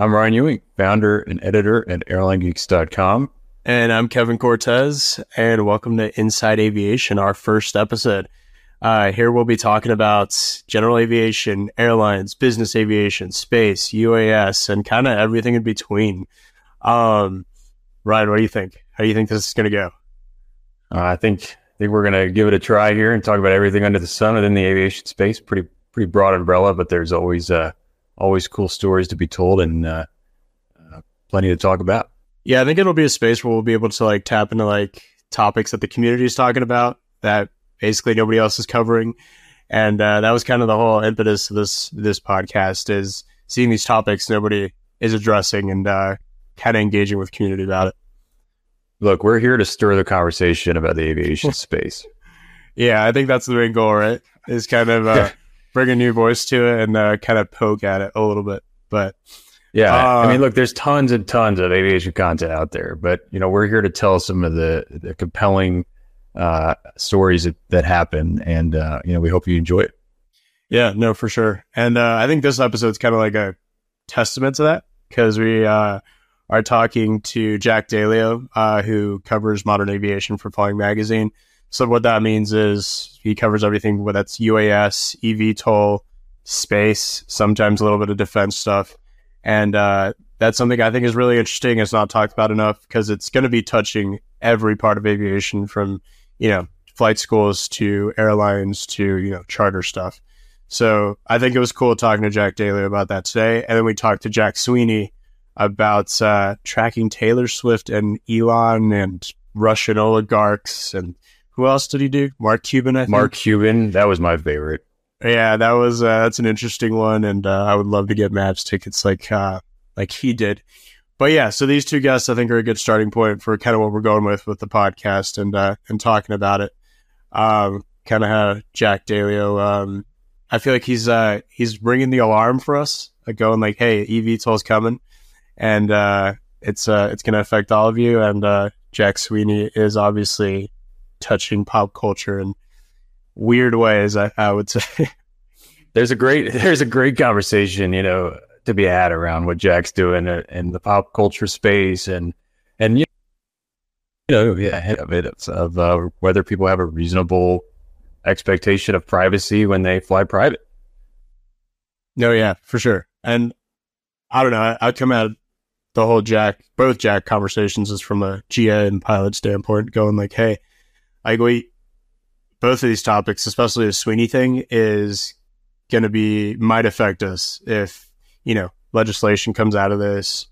I'm Ryan Ewing, founder and editor at airlinegeeks.com. And I'm Kevin Cortes, and welcome to Inside Aviation, our first episode. Uh, here we'll be talking about general aviation, airlines, business aviation, space, UAS, and kind of everything in between. Um, Ryan, what do you think? How do you think this is going to go? Uh, I think I think we're going to give it a try here and talk about everything under the sun within the aviation space. Pretty pretty broad umbrella, but there's always uh, always cool stories to be told and uh, uh, plenty to talk about. Yeah, I think it'll be a space where we'll be able to like tap into like topics that the community is talking about that basically nobody else is covering, and uh, that was kind of the whole impetus of this this podcast is seeing these topics nobody is addressing and uh, kind of engaging with community about it. Look, we're here to stir the conversation about the aviation space. Yeah, I think that's the main goal, right? Is kind of uh, bring a new voice to it and uh, kind of poke at it a little bit. But yeah, Uh, I mean, look, there's tons and tons of aviation content out there, but you know, we're here to tell some of the, the compelling uh, stories that, that happen, and uh, you know, we hope you enjoy it. yeah, no, for sure. And uh, I think this episode's kind of like a testament to that because we uh, are talking to Jack Daly, uh, who covers modern aviation for Flying Magazine. So what that means is he covers everything whether that's UAS, eVTOL, space, sometimes a little bit of defense stuff, and uh, that's something I think is really interesting. It's not talked about enough because it's going to be touching every part of aviation, from you know flight schools to airlines to you know charter stuff. So I think it was cool talking to Jack Daly about that today, and then we talked to Jack Sweeney about uh, tracking Taylor Swift and Elon and Russian oligarchs and who else did he do? Mark Cuban, I think. Mark Cuban, that was my favorite. Yeah, that was uh, that's an interesting one, and uh, I would love to get Mavs tickets like uh, like he did. But yeah, so these two guests I think are a good starting point for kind of what we're going with with the podcast and uh, and talking about it. Um, kind of how Jack Daly. Um, I feel like he's uh, he's ringing the alarm for us, like going like, "Hey, eVTOL's coming," and uh, it's uh, it's going to affect all of you. And uh, Jack Sweeney is obviously touching pop culture in weird ways. I, I would say. There's a great there's a great conversation, you know, to be had around what Jack's doing in, in the pop culture space, and and you know, yeah, of it of uh, whether people have a reasonable expectation of privacy when they fly private. No, yeah, for sure. And I don't know. I, I come at the whole Jack, both Jack conversations is from a GA and pilot standpoint, going like, hey, like we, both of these topics, especially the Sweeney thing, is going to be might affect us if you know legislation comes out of this,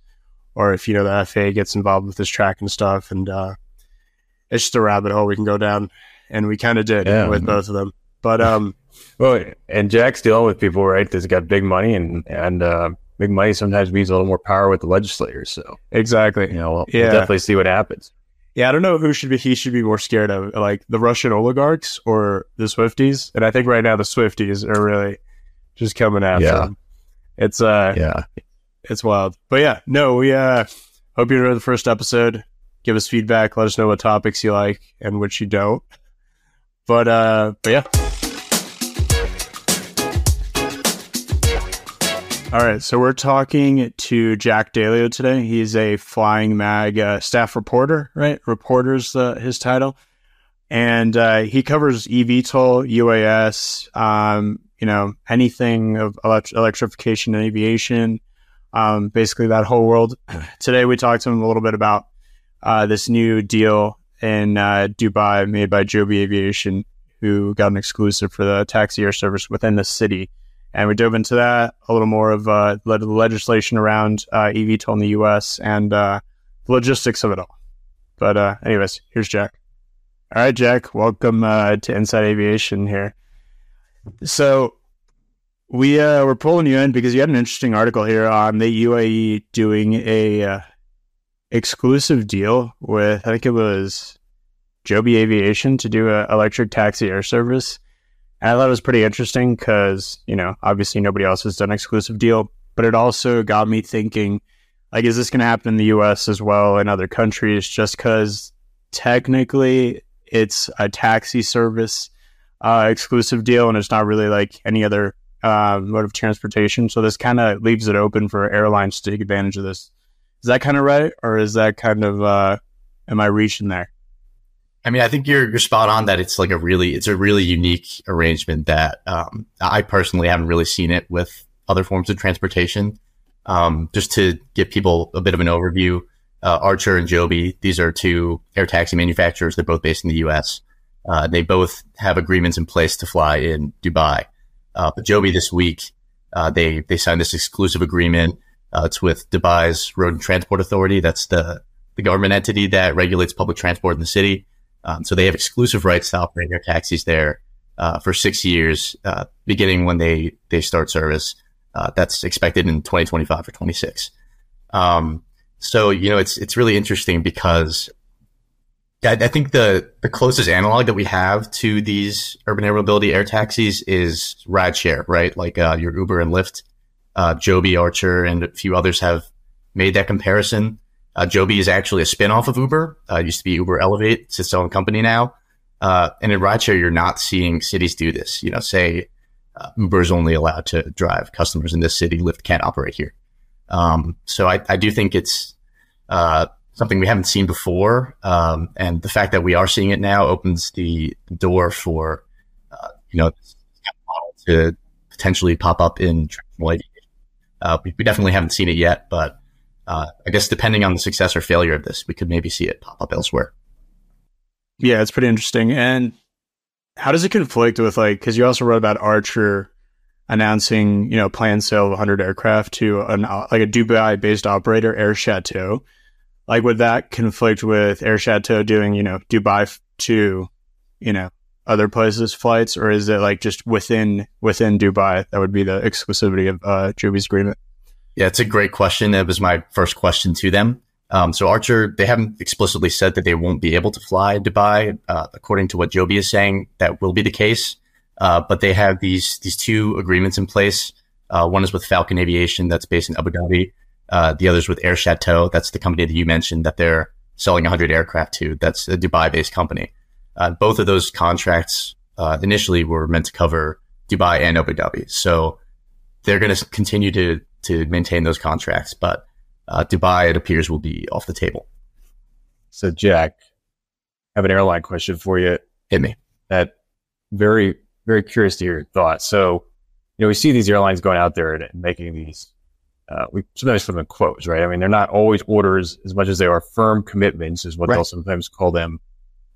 or if you know the FAA gets involved with this tracking stuff, and uh, it's just a rabbit hole we can go down, and we kind of did Yeah. with both of them. But um, Well, and Jack's dealing with people, right? That's got big money, and and uh, big money sometimes means a little more power with the legislators. So exactly. you know, we'll, Yeah. we'll definitely see what happens. Yeah, I don't know who should be he should be more scared of, like the Russian oligarchs or the Swifties. And I think right now the Swifties are really just coming after Yeah. him. It's uh Yeah, it's wild. But yeah, no, we uh hope you enjoyed the first episode. Give us feedback, let us know what topics you like and which you don't. But uh but yeah. All right, so we're talking to Jack Daly today. He's a Flying Mag uh, staff reporter, right? Reporter's uh, his title, and uh, he covers eVTOL, UAS, um, you know, anything of elect- electrification and aviation, um, basically that whole world. Today we talked to him a little bit about uh, this new deal in uh, Dubai made by Joby Aviation, who got an exclusive for the taxi air service within the city. And we dove into that a little more of uh, the legislation around uh, eVTOL in the U.S. and uh, the logistics of it all. But uh, anyways, here's Jack. All right, Jack, welcome uh, to Inside Aviation here. So we uh, we're pulling you in because you had an interesting article here on the UAE doing a uh, exclusive deal with I think it was Joby Aviation to do an electric taxi air service. And I thought it was pretty interesting because you know obviously nobody else has done exclusive deal, but it also got me thinking like is this going to happen in the U.S. as well in other countries? Just because technically it's a taxi service uh, exclusive deal, and it's not really like any other uh, mode of transportation. So this kind of leaves it open for airlines to take advantage of this. Is that kind of right, or is that kind of uh, am I reaching there? I mean, I think you're you're spot on that it's like a really it's a really unique arrangement that um, I personally haven't really seen it with other forms of transportation. Um, just to give people a bit of an overview, uh, Archer and Joby, these are two air taxi manufacturers. They're both based in the U.S. Uh, they both have agreements in place to fly in Dubai. Uh, but Joby this week, uh, they they signed this exclusive agreement. Uh, it's with Dubai's Road and Transport Authority. That's the the government entity that regulates public transport in the city. Um, so they have exclusive rights to operate air taxis there uh, for six years, uh, beginning when they they start service. Uh, that's expected in 2025 or 26. Um, so you know it's it's really interesting because I, I, think the the closest analog that we have to these urban air mobility air taxis is rideshare, right? Like uh, your Uber and Lyft. Uh, Joby, Archer, and a few others have made that comparison. Uh, Joby is actually a spinoff of Uber. Uh, used to be Uber Elevate. It's its own company now. Uh, and in rideshare, you're not seeing cities do this. You know, say uh, Uber is only allowed to drive customers in this city. Lyft can't operate here. Um, so I, I, do think it's uh, something we haven't seen before. Um, and the fact that we are seeing it now opens the door for, uh, you know, to potentially pop up in traditional aviation. we, we definitely haven't seen it yet, but uh, I guess depending on the success or failure of this, we could maybe see it pop up elsewhere. Yeah, it's pretty interesting. And how does it conflict with like, because you also wrote about Archer announcing, you know, planned sale of 100 aircraft to an like a Dubai based operator, Air Chateau. Like, would that conflict with Air Chateau doing, you know, Dubai to, you know, other places flights, or is it like just within within Dubai that would be the exclusivity of uh, Joby's agreement? Yeah, it's a great question. It was my first question to them. Um, so Archer, they haven't explicitly said that they won't be able to fly Dubai. Uh, according to what Joby is saying, that will be the case. Uh, but they have these these two agreements in place. Uh, one is with Falcon Aviation, that's based in Abu Dhabi. Uh, the other is with Air Chateau, that's the company that you mentioned that they're selling 100 aircraft to. That's a Dubai-based company. Uh, both of those contracts uh, initially were meant to cover Dubai and Abu Dhabi. So they're going to continue to to maintain those contracts. But uh, Dubai, it appears, will be off the table. So, Jack, I have an airline question for you. Hit me. That very, very curious to hear your thoughts. So, you know, we see these airlines going out there and making these. Uh, we sometimes put them in quotes, right? I mean, they're not always orders as much as they are firm commitments, is what right. they'll sometimes call them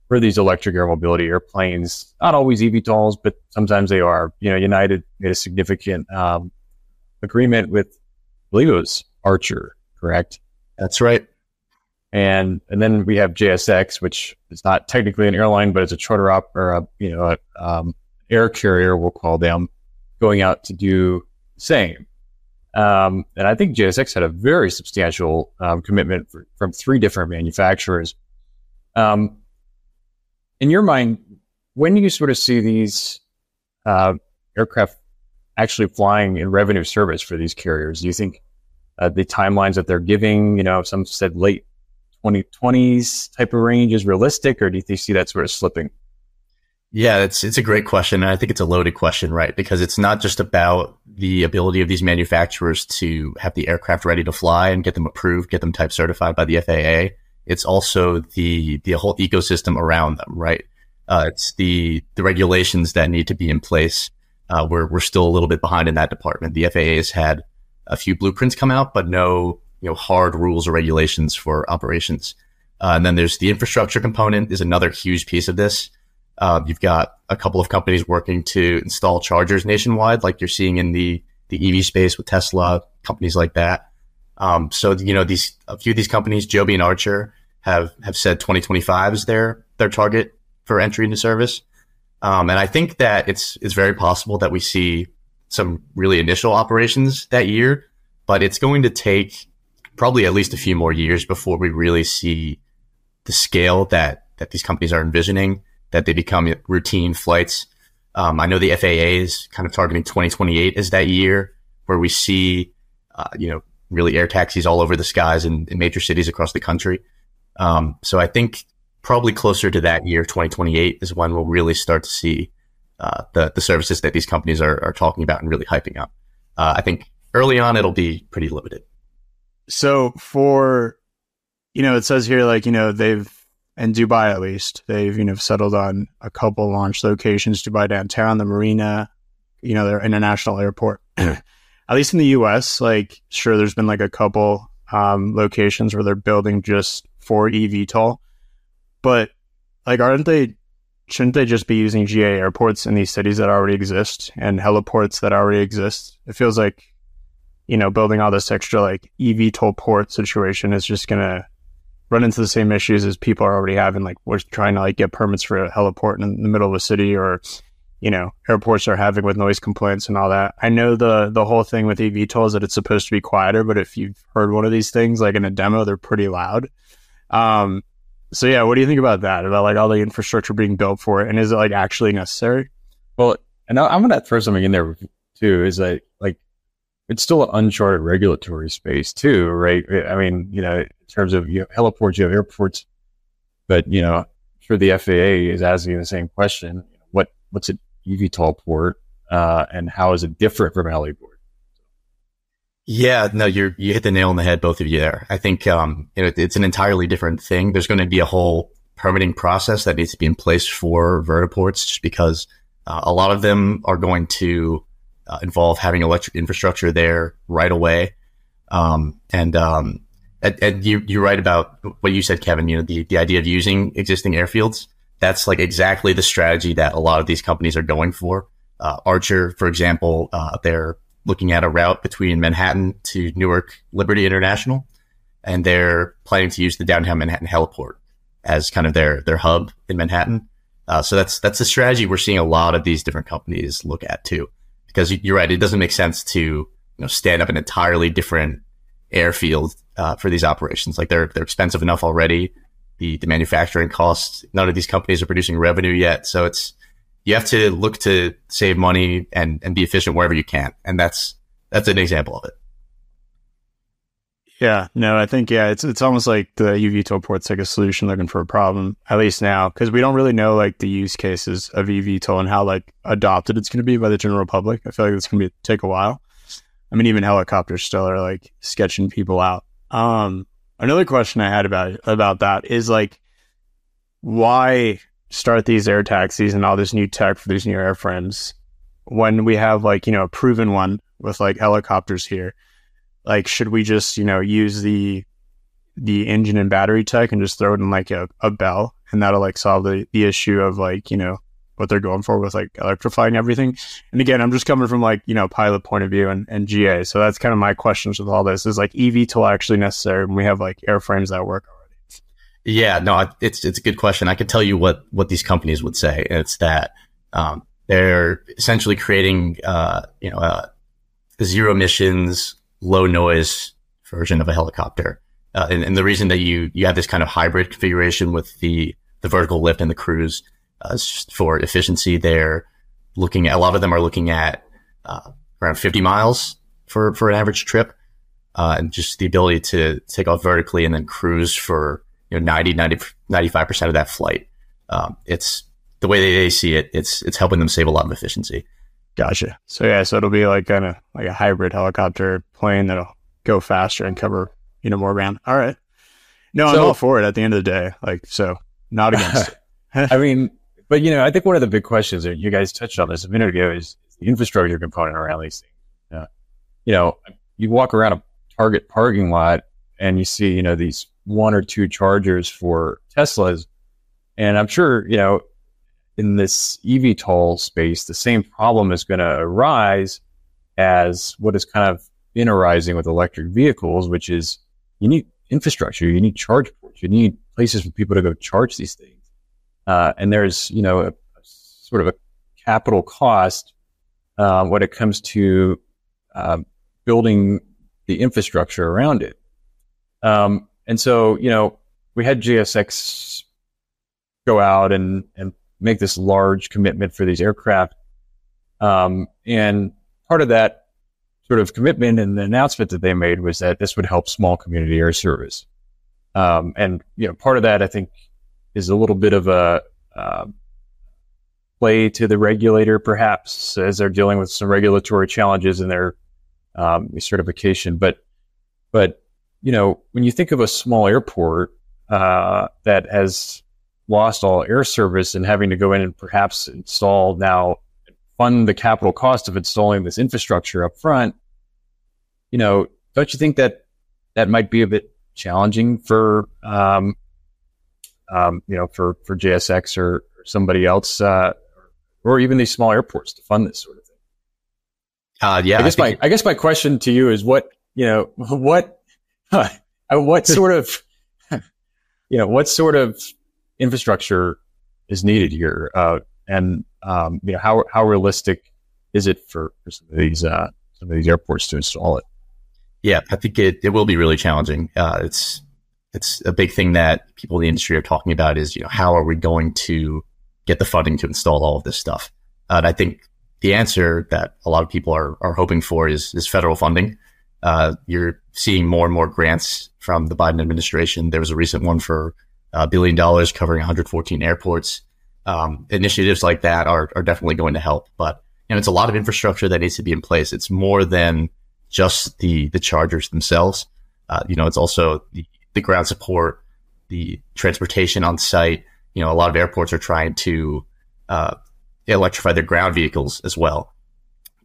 for these electric air mobility airplanes. Not always eVTOLs, but sometimes they are. You know, United made a significant um, agreement with, I believe it was Archer, correct? That's right. And and then we have JSX, which is not technically an airline, but it's a charter op or a you know a, um, air carrier, we'll call them, going out to do the same. Um, and I think JSX had a very substantial um, commitment for, from three different manufacturers. Um, in your mind, when do you sort of see these uh, aircraft actually flying in revenue service for these carriers? Do you think uh, the timelines that they're giving, you know, some said late 2020s type of range is realistic, or do you see that sort of slipping? Yeah, it's it's a great question, and I think it's a loaded question, right? Because it's not just about the ability of these manufacturers to have the aircraft ready to fly and get them approved, get them type certified by the FAA. It's also the the whole ecosystem around them, right? Uh, it's the the regulations that need to be in place uh, we're we're still a little bit behind in that department. The FAA has had a few blueprints come out, but no you know hard rules or regulations for operations. Uh, and then there's the infrastructure component is another huge piece of this. Uh, you've got a couple of companies working to install chargers nationwide, like you're seeing in the the EV space with Tesla, companies like that. Um, so you know these a few of these companies, Joby and Archer, have have said 2025 is their their target for entry into service. Um, and I think that it's it's very possible that we see some really initial operations that year, but it's going to take probably at least a few more years before we really see the scale that that these companies are envisioning that they become routine flights. Um, I know the FAA is kind of targeting 2028 as that year where we see, uh, you know, really air taxis all over the skies in, in major cities across the country. Um, so I think probably closer to that year, 2028, is when we'll really start to see uh, the the services that these companies are, are talking about and really hyping up. Uh, I think early on it'll be pretty limited. So for you know, it says here like you know they've in Dubai at least they've you know settled on a couple launch locations, Dubai downtown, the marina, you know, their international airport. at least in the U.S., like sure, there's been like a couple um, locations where they're building just for eVTOL, but like aren't they shouldn't they just be using GA airports in these cities that already exist and heliports that already exist? It feels like, you know, building all this extra like eVTOL port situation is just gonna run into the same issues as people are already having. Like we're trying to like get permits for a heliport in the middle of a city or, you know, airports are having with noise complaints and all that. I know the the whole thing with EV is that it's supposed to be quieter, but if you've heard one of these things like in a demo, they're pretty loud. Um, so yeah, what do you think about that? About like all the infrastructure being built for it, and is it like actually necessary? Well, and I'm gonna throw something in there too. Is that like it's still an uncharted regulatory space too, right? I mean, you know, in terms of you have heliports, you have airports, but you know, sure the FAA is asking the same question: what what's an eVTOL port, uh, and how is it different from a heliport? Yeah, no, you you hit the nail on the head, both of you there. I think um, know, it's an entirely different thing. There's going to be a whole permitting process that needs to be in place for vertiports, just because uh, a lot of them are going to uh, involve having electric infrastructure there right away. Um, and um, and, and you you're right about what you said, Kevin. You know, the the idea of using existing airfields. That's like exactly the strategy that a lot of these companies are going for. Uh, Archer, for example, uh, they're looking at a route between Manhattan to Newark Liberty International, and they're planning to use the downtown Manhattan heliport as kind of their their hub in Manhattan. Uh, so that's that's a strategy we're seeing a lot of these different companies look at too, because you're right, it doesn't make sense to you know stand up an entirely different airfield uh, for these operations. Like they're they're expensive enough already. The the manufacturing costs. None of these companies are producing revenue yet, so it's you have to look to save money and, and be efficient wherever you can. And that's, that's an example of it. Yeah, no, I think, yeah, it's, it's almost like the eVTOL port's like a solution looking for a problem, at least now, because we don't really know like the use cases of eVTOL and how like adopted it's going to be by the general public. I feel like it's going to take a while. I mean, even helicopters still are like sketching people out. Um, another question I had about, about that is like, why start these air taxis and all this new tech for these new airframes when we have like you know a proven one with like helicopters here like should we just you know use the the engine and battery tech and just throw it in like a, a bell? And that'll like solve the, the issue of like you know what they're going for with like electrifying everything. And again i'm just coming from like you know pilot point of view and, and ga so that's kind of my questions with all this. Is like eVTOL actually necessary when we have like airframes that work yeah, no, it's it's a good question. I could tell you what what these companies would say. It's that um, they're essentially creating uh, you know a, a, zero emissions, low noise version of a helicopter. Uh, and, and, the reason that you you have this kind of hybrid configuration with the the vertical lift and the cruise uh, for efficiency. They're looking at a lot of them are looking at uh, around 50 miles for for an average trip, uh, and just the ability to take off vertically and then cruise for you know 90, 90 95% of that flight. Um, it's the way they, they see it. It's it's helping them save a lot of efficiency. Gotcha. So yeah, so it'll be like kind of like a hybrid helicopter plane that'll go faster and cover you know more ground. All right. No, I'm all for it. At the end of the day, like so, not against. I mean, but you know, I think one of the big questions that you guys touched on this a minute ago is the infrastructure component around these things. Yeah. You know, you walk around a Target parking lot and you see, you know, these one or two chargers for Teslas. And I'm sure, you know, in this eVTOL space, the same problem is going to arise as what is kind of been arising with electric vehicles, which is you need infrastructure, you need charge ports, you need places for people to go charge these things. Uh, and there's, you know, a, a, sort of a capital cost uh, when it comes to uh, building the infrastructure around it. Um, and so, you know, we had JSX go out and, and make this large commitment for these aircraft. Um, and part of that sort of commitment and the announcement that they made was that this would help small community air service. Um, and, you know, part of that, I think, is a little bit of a uh, play to the regulator, perhaps, as they're dealing with some regulatory challenges in their um, certification. But, but you know, when you think of a small airport uh, that has lost all air service and having to go in and perhaps install now fund the capital cost of installing this infrastructure up front, you know, don't you think that that might be a bit challenging for, um, um, you know, for, for JSX or, or somebody else, uh, or even these small airports to fund this sort of thing? Uh, yeah. I guess I my, I guess my question to you is what, you know, what, uh, what sort of, you know, what sort of infrastructure is needed here? Uh, and, um, you know, how, how realistic is it for, for some of these, uh, some of these airports to install it? Yeah, I think it, it will be really challenging. Uh, it's it's a big thing that people in the industry are talking about is you know how are we going to get the funding to install all of this stuff? Uh, and I think the answer that a lot of people are are hoping for is is federal funding. Uh, you're seeing more and more grants from the Biden administration. There was a recent one for a billion dollars covering 114 airports. Um, initiatives like that are, are definitely going to help, but you know, it's a lot of infrastructure that needs to be in place. It's more than just the the chargers themselves. Uh, you know, it's also the, the ground support, the transportation on site. You know, a lot of airports are trying to uh, electrify their ground vehicles as well.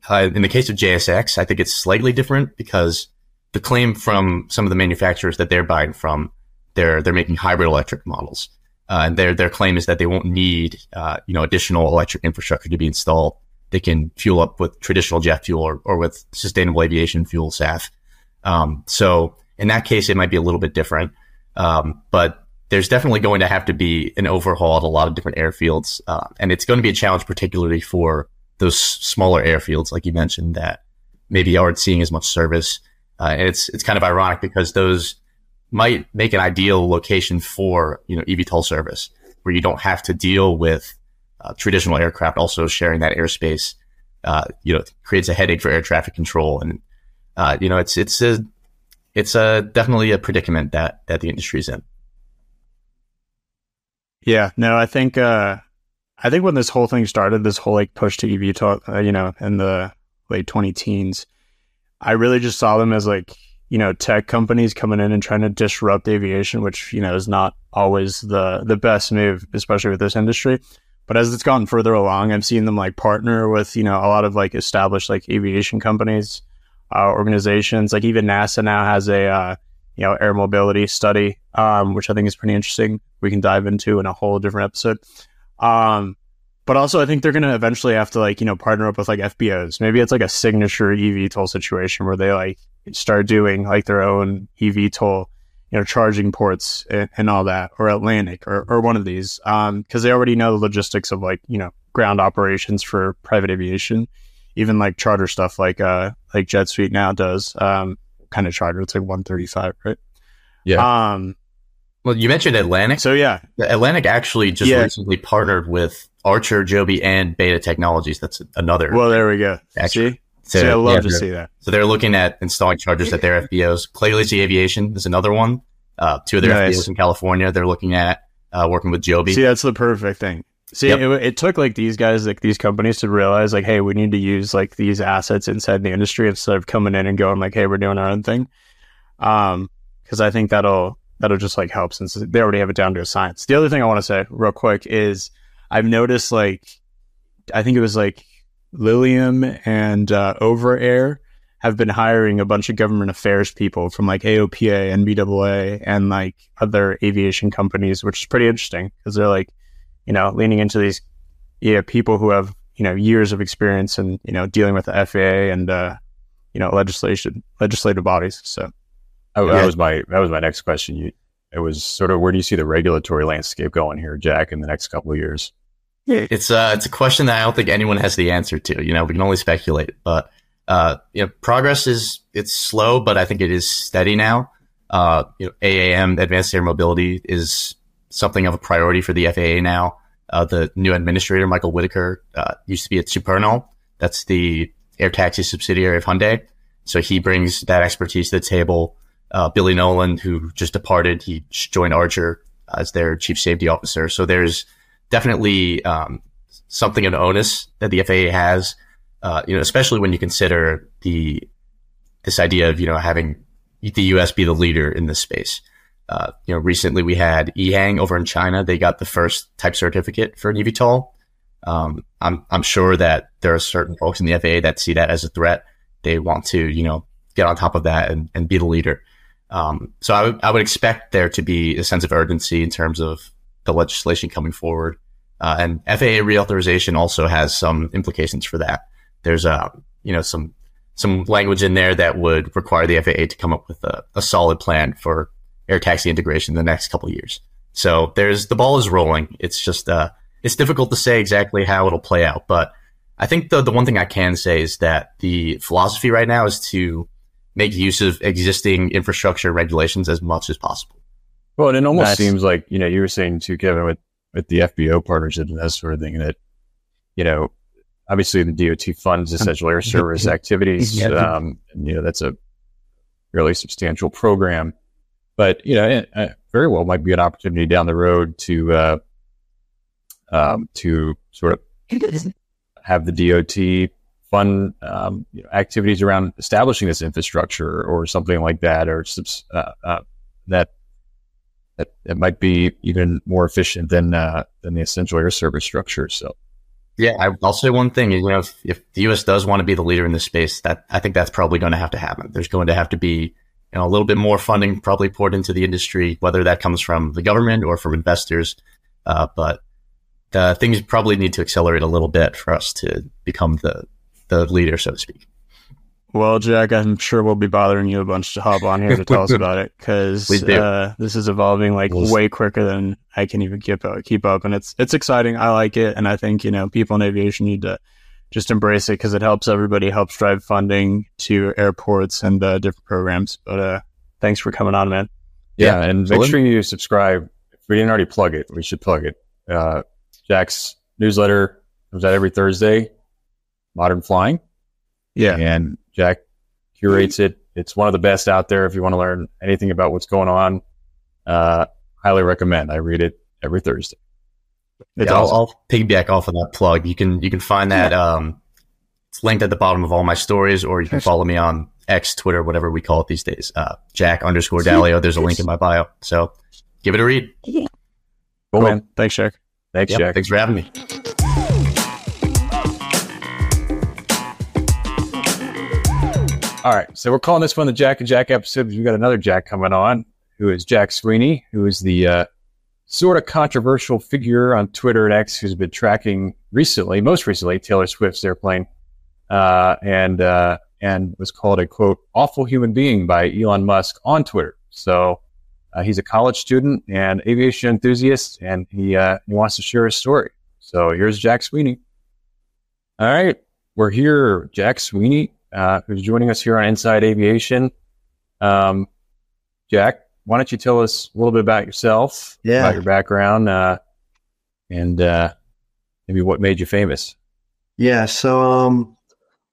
Uh, in the case of JSX, I think it's slightly different because the claim from some of the manufacturers that they're buying from, they're they're making hybrid electric models, uh, and their their claim is that they won't need uh, you know additional electric infrastructure to be installed they can fuel up with traditional jet fuel or, or with sustainable aviation fuel SAF. Um, so in that case, it might be a little bit different. Um, but there's definitely going to have to be an overhaul at a lot of different airfields. Uh, and it's going to be a challenge, particularly for those smaller airfields, like you mentioned, that maybe aren't seeing as much service. Uh, and it's, it's kind of ironic because those might make an ideal location for, you know, eVTOL service where you don't have to deal with uh, traditional aircraft also sharing that airspace, uh, you know, creates a headache for air traffic control. And, uh, you know, it's, it's a, it's a definitely a predicament that, that the industry's in. Yeah, no, I think, uh, I think when this whole thing started, this whole like push to EV, uh, you know, in the late 20 teens, I really just saw them as like, you know, tech companies coming in and trying to disrupt aviation, which, you know, is not always the, the best move, especially with this industry. But as it's gotten further along, I've seen them like partner with, you know, a lot of like established like aviation companies, uh, organizations. Like even NASA now has a, uh, you know, air mobility study, um, which I think is pretty interesting. We can dive into in a whole different episode. Um, but also I think they're going to eventually have to like, you know, partner up with like FBOs. Maybe it's like a signature eVTOL situation where they like start doing like their own eVTOL, you know, charging ports and, and all that, or Atlantic, or, or one of these, Um, because um, they already know the logistics of like you know ground operations for private aviation, even like charter stuff like uh like Jet Suite now does. Um, kind of charter, it's like one thirty five, right? Yeah. Um, well, you mentioned Atlantic. So yeah, Atlantic actually just yeah. recently partnered with Archer, Joby, and Beta Technologies. That's another. Well, there we go. Actually, See? So, I love yeah, to see that. So they're looking at installing chargers at their FBOs. Clay Lacy Aviation is another one. Uh, two of their nice. FBOs in California. They're looking at uh, working with Joby. See, that's the perfect thing. See, yep. it, it, took like these guys, like these companies, to realize like, hey, we need to use like these assets inside the industry instead of coming in and going like, hey, we're doing our own thing. Um, because I think that'll that'll just like help since they already have it down to a science. The other thing I want to say real quick is I've noticed like I think it was like Lilium and uh, Overair have been hiring a bunch of government affairs people from like AOPA, NBAA, and like other aviation companies, which is pretty interesting because they're like, you know, leaning into these yeah people who have you know years of experience and you know dealing with the FAA and uh, you know legislation legislative bodies. So oh, that was my that was my next question. You it was sort of where do you see the regulatory landscape going here, Jack, in the next couple of years? It's uh, it's a question that I don't think anyone has the answer to. You know, we can only speculate, but uh, you know, progress is it's slow, but I think it is steady now. Uh, you know, AAM, Advanced Air Mobility, is something of a priority for the FAA now. Uh, the new administrator, Michael Whitaker, uh, used to be at Supernal. That's the air taxi subsidiary of Hyundai. So he brings that expertise to the table. Uh, Billy Nolan, who just departed, he joined Archer as their chief safety officer. So there's definitely um, something of an onus that the FAA has, uh, you know, especially when you consider the this idea of you know having the U.S. be the leader in this space. Uh, you know, recently we had EHang over in China. They got the first type certificate for an eVTOL. Um, I'm I'm sure that there are certain folks in the FAA that see that as a threat. They want to you know get on top of that and, and be the leader. Um, so I would expect there to be a sense of urgency in terms of the legislation coming forward. Uh, and FAA reauthorization also has some implications for that. There's a uh, you know some some language in there that would require the FAA to come up with a, a solid plan for air taxi integration in the next couple years. So there's the ball is rolling. It's just uh, it's difficult to say exactly how it'll play out, but I think the the one thing I can say is that the philosophy right now is to make use of existing infrastructure regulations as much as possible. Well, and it almost That's, seems like you know you were saying too, Kevin, with with the FBO partnership and that sort of thing, that you know obviously the DOT funds essential air service activities. Um, and, you know, that's a fairly substantial program, but you know, it, it very well might be an opportunity down the road to, uh, um, to sort of have the DOT fund, um, you know, activities around establishing this infrastructure or something like that, or uh, uh, that that it might be even more efficient than uh, than the essential air service structure. So yeah, I, will say one thing. You know, if, if, the U.S. does want to be the leader in this space, that I think that's probably going to have to happen. There's going to have to be you know a little bit more funding probably poured into the industry, whether that comes from the government or from investors. Uh, but uh, things probably need to accelerate a little bit for us to become the the leader, so to speak. Well, Jack, I'm sure we'll be bothering you a bunch to hop on here to tell us about it because uh, this is evolving like we'll way quicker than I can even keep up, keep up, and it's it's exciting. I like it, and I think you know people in aviation need to just embrace it because it helps everybody, helps drive funding to airports and uh, different programs. But uh, thanks for coming on, man. Yeah, yeah and make sure you subscribe. If we didn't already plug it, we should plug it. Uh, Jack's newsletter comes out every Thursday. Modern Flying. Yeah, and Jack curates it. It's one of the best out there if you want to learn anything about what's going on. Uh, highly recommend. I read it every Thursday. It's yeah, awesome. I'll, I'll, piggyback off of that plug. You can you can find that. Um, it's linked at the bottom of all my stories, or you can follow me on X, Twitter, whatever we call it these days. Uh, Jack underscore Daly. There's a link in my bio. So give it a read. Cool, cool. man. Thanks, Jack. Thanks, yep, Jack. Thanks for having me. All right. So we're calling this one the Jack and Jack episode because we got another Jack coming on who is Jack Sweeney, who is the uh, sort of controversial figure on Twitter and X who's been tracking recently, most recently, Taylor Swift's airplane, uh, and uh, and was called a quote awful human being by Elon Musk on Twitter. So uh, he's a college student and aviation enthusiast, and he uh, he wants to share his story. So here's Jack Sweeney. All right, we're here, Jack Sweeney uh, who's joining us here on Inside Aviation. Um, Jack, why don't you tell us a little bit about yourself, yeah. about your background, uh, and uh, maybe what made you famous? Yeah, so um,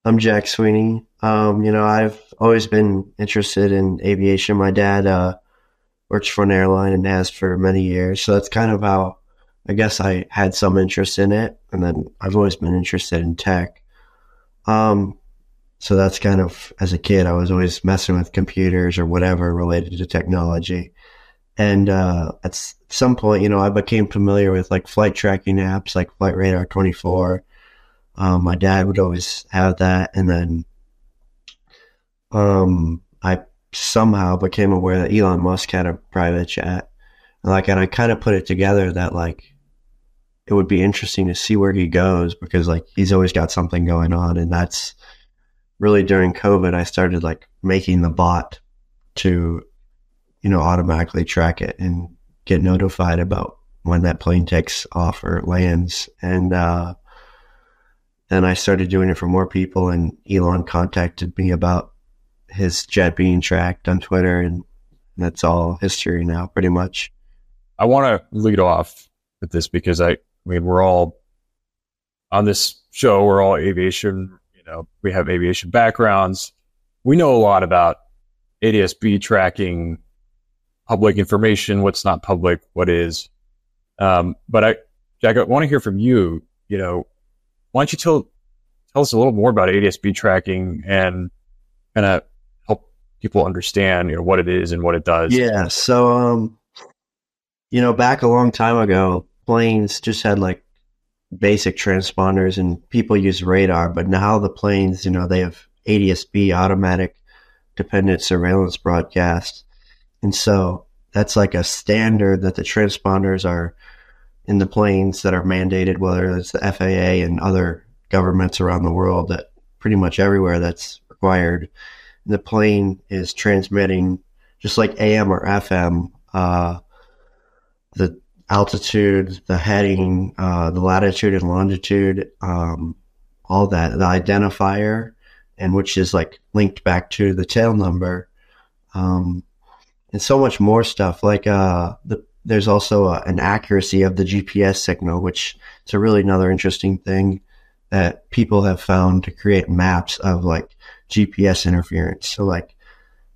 I'm Jack Sweeney. Um, you know, I've always been interested in aviation. My dad uh, works for an airline and has for many years, so that's kind of how I guess I had some interest in it. And then I've always been interested in tech. Um, so that's kind of, as a kid, I was always messing with computers or whatever related to technology. And uh, at some point, you know, I became familiar with like flight tracking apps like Flight Radar 24. Um, my dad would always have that. And then um, I somehow became aware that Elon Musk had a private chat. Like, and I kind of put it together that like, it would be interesting to see where he goes because like he's always got something going on. And that's, really during COVID, I started like making the bot to, you know, automatically track it and get notified about when that plane takes off or lands. And, uh, then I started doing it for more people and Elon contacted me about his jet being tracked on Twitter and that's all history now pretty much. I want to lead off with this because I, I mean, we're all on this show, we're all aviation you know, we have aviation backgrounds. We know a lot about ADSB tracking public information, what's not public, what is. Um, but I, Jack, I want to hear from you. You know, why don't you tell tell us a little more about ADSB tracking and kind of help people understand, you know, what it is and what it does. Yeah. So, um, you know, back a long time ago, planes just had like basic transponders and people use radar, but now the planes, you know, they have ADSB automatic dependent surveillance broadcast. And so that's like a standard that the transponders are in the planes that are mandated, whether it's the FAA and other governments around the world that pretty much everywhere that's required. The plane is transmitting just like AM or FM, uh, the altitude, the heading, uh, the latitude and longitude, um, all that, the identifier, and which is like linked back to the tail number, um, and so much more stuff. Like uh, the, there's also a, an accuracy of the GPS signal, which is a really another interesting thing that people have found to create maps of like GPS interference. So like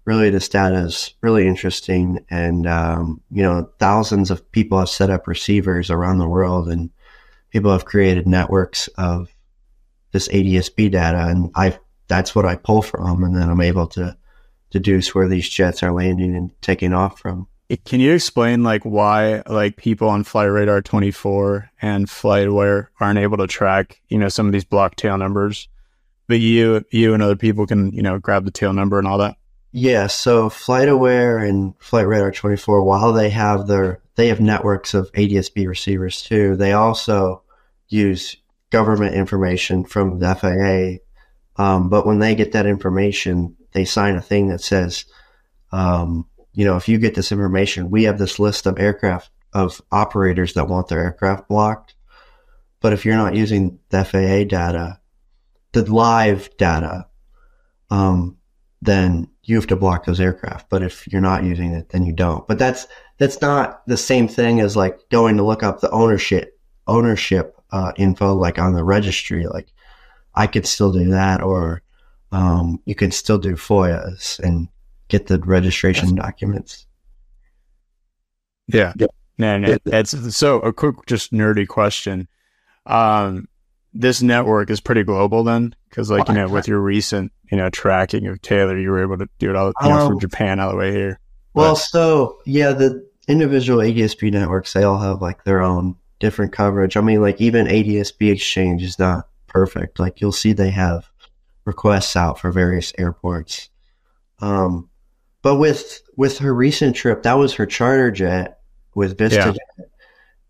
really the data is really interesting and um, you know thousands of people have set up receivers around the world and people have created networks of this ADSB data and I that's what I pull from and then I'm able to deduce where these jets are landing and taking off from. Can you explain like why like people on Flight Radar 24 and FlightAware aren't able to track, you know, some of these block tail numbers, but you you and other people can, you know, grab the tail number and all that? Yeah, so FlightAware and Flight Radar 24, while they have their they have networks of ADSB receivers too, they also use government information from the FAA. Um, but when they get that information, they sign a thing that says, um, you know, if you get this information, we have this list of aircraft of operators that want their aircraft blocked. But if you're not using the FAA data, the live data, um, then you have to block those aircraft. But if you're not using it, then you don't. But that's that's not the same thing as like going to look up the ownership ownership uh, info like on the registry. Like I could still do that, or um, you can still do FOIAs and get the registration that's- documents. Yeah. No, no, it's so a quick, just nerdy question. Um, this network is pretty global then, because like you know, with your recent you know tracking of Taylor, you were able to do it all you know, from um, Japan all the way here. Well, but, so yeah, the individual ADSB networks they all have like their own different coverage. I mean, like even ADSB Exchange is not perfect. Like you'll see they have requests out for various airports. Um, but with with her recent trip, that was her charter jet with VistaJet, yeah.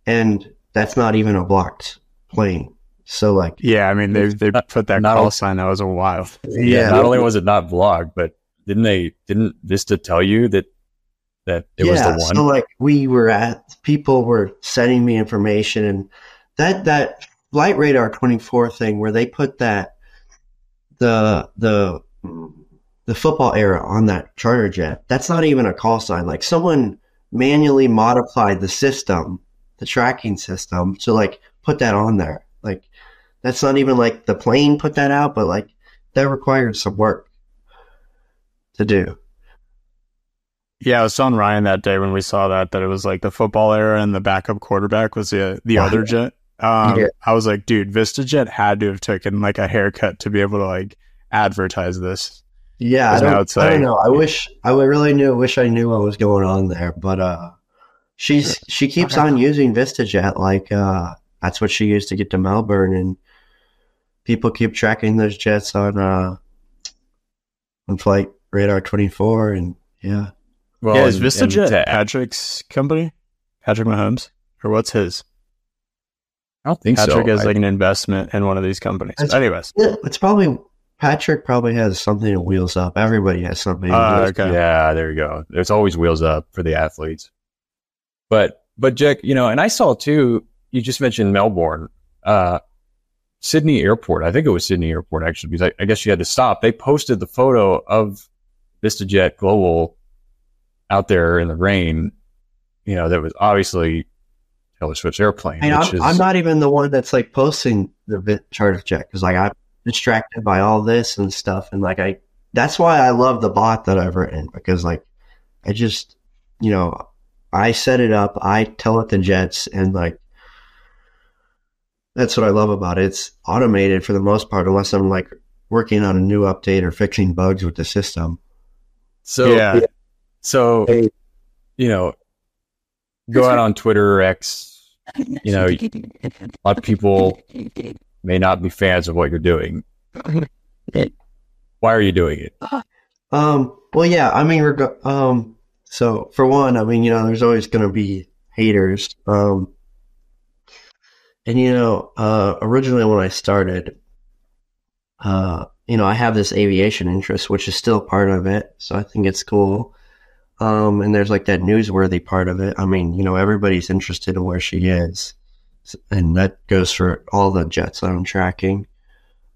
and that's not even a blocked plane. So like, yeah, I mean they they put that call only, sign. That was a wild. Yeah, yeah, not only was it not blocked, but didn't they didn't Vista tell you that that it yeah, was the one? So like we were at people were sending me information and that that flight radar 24 thing where they put that the the the football era on that charter jet that's not even a call sign like someone manually modified the system the tracking system to like put that on there like that's not even like the plane put that out, but like that required some work to do. Yeah, I was telling Ryan that day when we saw that that it was like the football era and the backup quarterback was the the other jet. Um, yeah. I was like, dude, VistaJet had to have taken like a haircut to be able to like advertise this. Yeah, I don't, I don't know. I wish I really knew. Wish I knew what was going on there, but uh, she's she keeps on using VistaJet. Like uh, that's what she used to get to Melbourne, and people keep tracking those jets on uh, on flight radar 24 and yeah. Well yeah, is VistaJet to, Patrick's company? Patrick Mahomes? Or what's his? I don't think Patrick so. Patrick has like an investment in one of these companies. But anyways. It's probably Patrick probably has something that wheels up. Everybody has something. Uh, okay. yeah there you go. There's always wheels up for the athletes. But but Jack you know and I saw too you just mentioned Melbourne. Uh Sydney Airport. I think it was Sydney Airport actually, because I, I guess you had to stop. They posted the photo of VistaJet Global out there in the rain. You know, that was obviously Taylor Swift's airplane. I'm, is, I'm, not even the one that's like posting the charter jet because like I'm distracted by all this and stuff, and like I that's why I love the bot that I've written because like I just you know, I set it up, I tell it the jets, and like that's what I love about it. It's automated for the most part, unless I'm like working on a new update or fixing bugs with the system. So Yeah. So you know, go out on Twitter or X. You know, a lot of people may not be fans of what you're doing. Why are you doing it? Um, well, yeah, I mean, reg- um, so for one, I mean, you know, there's always going to be haters. Um, and you know, uh, originally when I started, uh, you know, I have this aviation interest, which is still part of it. So I think it's cool. Um, and there's like that newsworthy part of it. I mean, you know, everybody's interested in where she is. And that goes for all the jets that I'm tracking.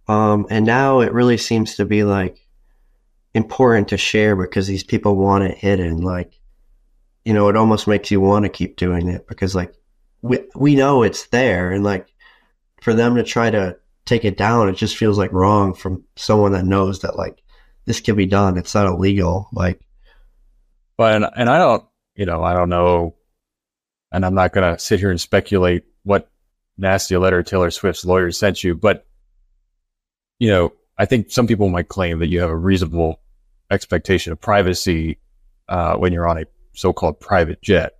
Um, and now it really seems to be like, important to share because these people want it hidden. Like, you know, it almost makes you want to keep doing it because like we we know it's there and like for them to try to take it down, it just feels like wrong from someone that knows that like this can be done. It's not illegal. Like, But and, and I don't, you know, I don't know, and I'm not going to sit here and speculate what nasty letter Taylor Swift's lawyer sent you. But you know, I think some people might claim that you have a reasonable expectation of privacy uh, when you're on a so-called private jet.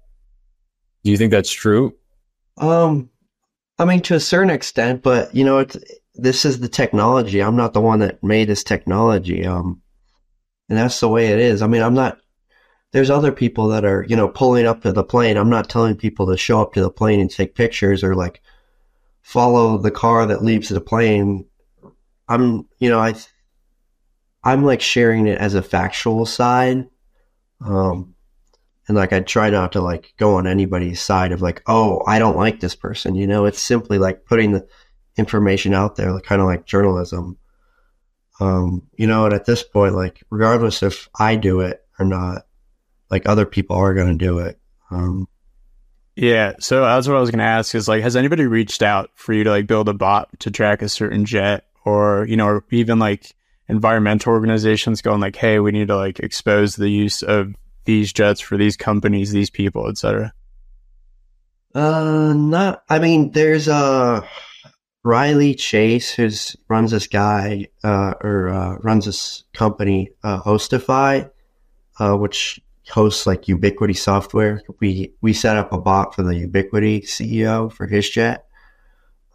Do you think that's true? Um, I mean, to a certain extent, but you know, it's this is the technology. I'm not the one that made this technology. Um, and that's the way it is. I mean, I'm not. There's other people that are, you know, pulling up to the plane. I'm not telling people to show up to the plane and take pictures or like follow the car that leaves the plane. I'm, you know, I, I'm like sharing it as a factual side. Um, and like I try not to like go on anybody's side of like, oh, I don't like this person. You know, it's simply like putting the information out there, like, kind of like journalism. Um, you know, and at this point, like, regardless if I do it or not, like other people are going to do it. Um, Yeah, so that's what I was going to ask is like, has anybody reached out for you to like build a bot to track a certain jet or, you know, or even like environmental organizations going like, hey, we need to like expose the use of these jets for these companies, these people, etc. Uh, not. I mean, there's uh Riley Chase who's runs this guy uh or uh, runs this company uh, Hostify, uh, which hosts like Ubiquiti software. We we set up a bot for the Ubiquiti CEO for his jet.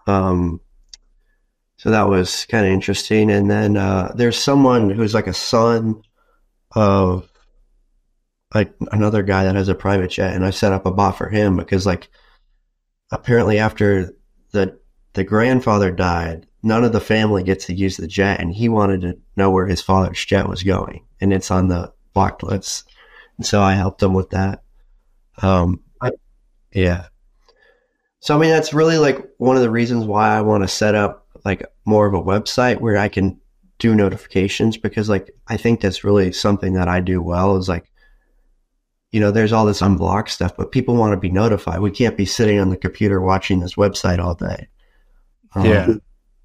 Um, so that was kind of interesting. And then uh, there's someone who's like a son of like another guy that has a private jet, and I set up a bot for him because like apparently after the the grandfather died, none of the family gets to use the jet, and he wanted to know where his father's jet was going, and it's on the blocked list. And so I helped him with that. Um, I, yeah. So I mean, that's really like one of the reasons why I want to set up like more of a website where I can do notifications because like I think that's really something that I do well is like you know, there's all this unblocked stuff, but people want to be notified. We can't be sitting on the computer watching this website all day. Um, Yeah.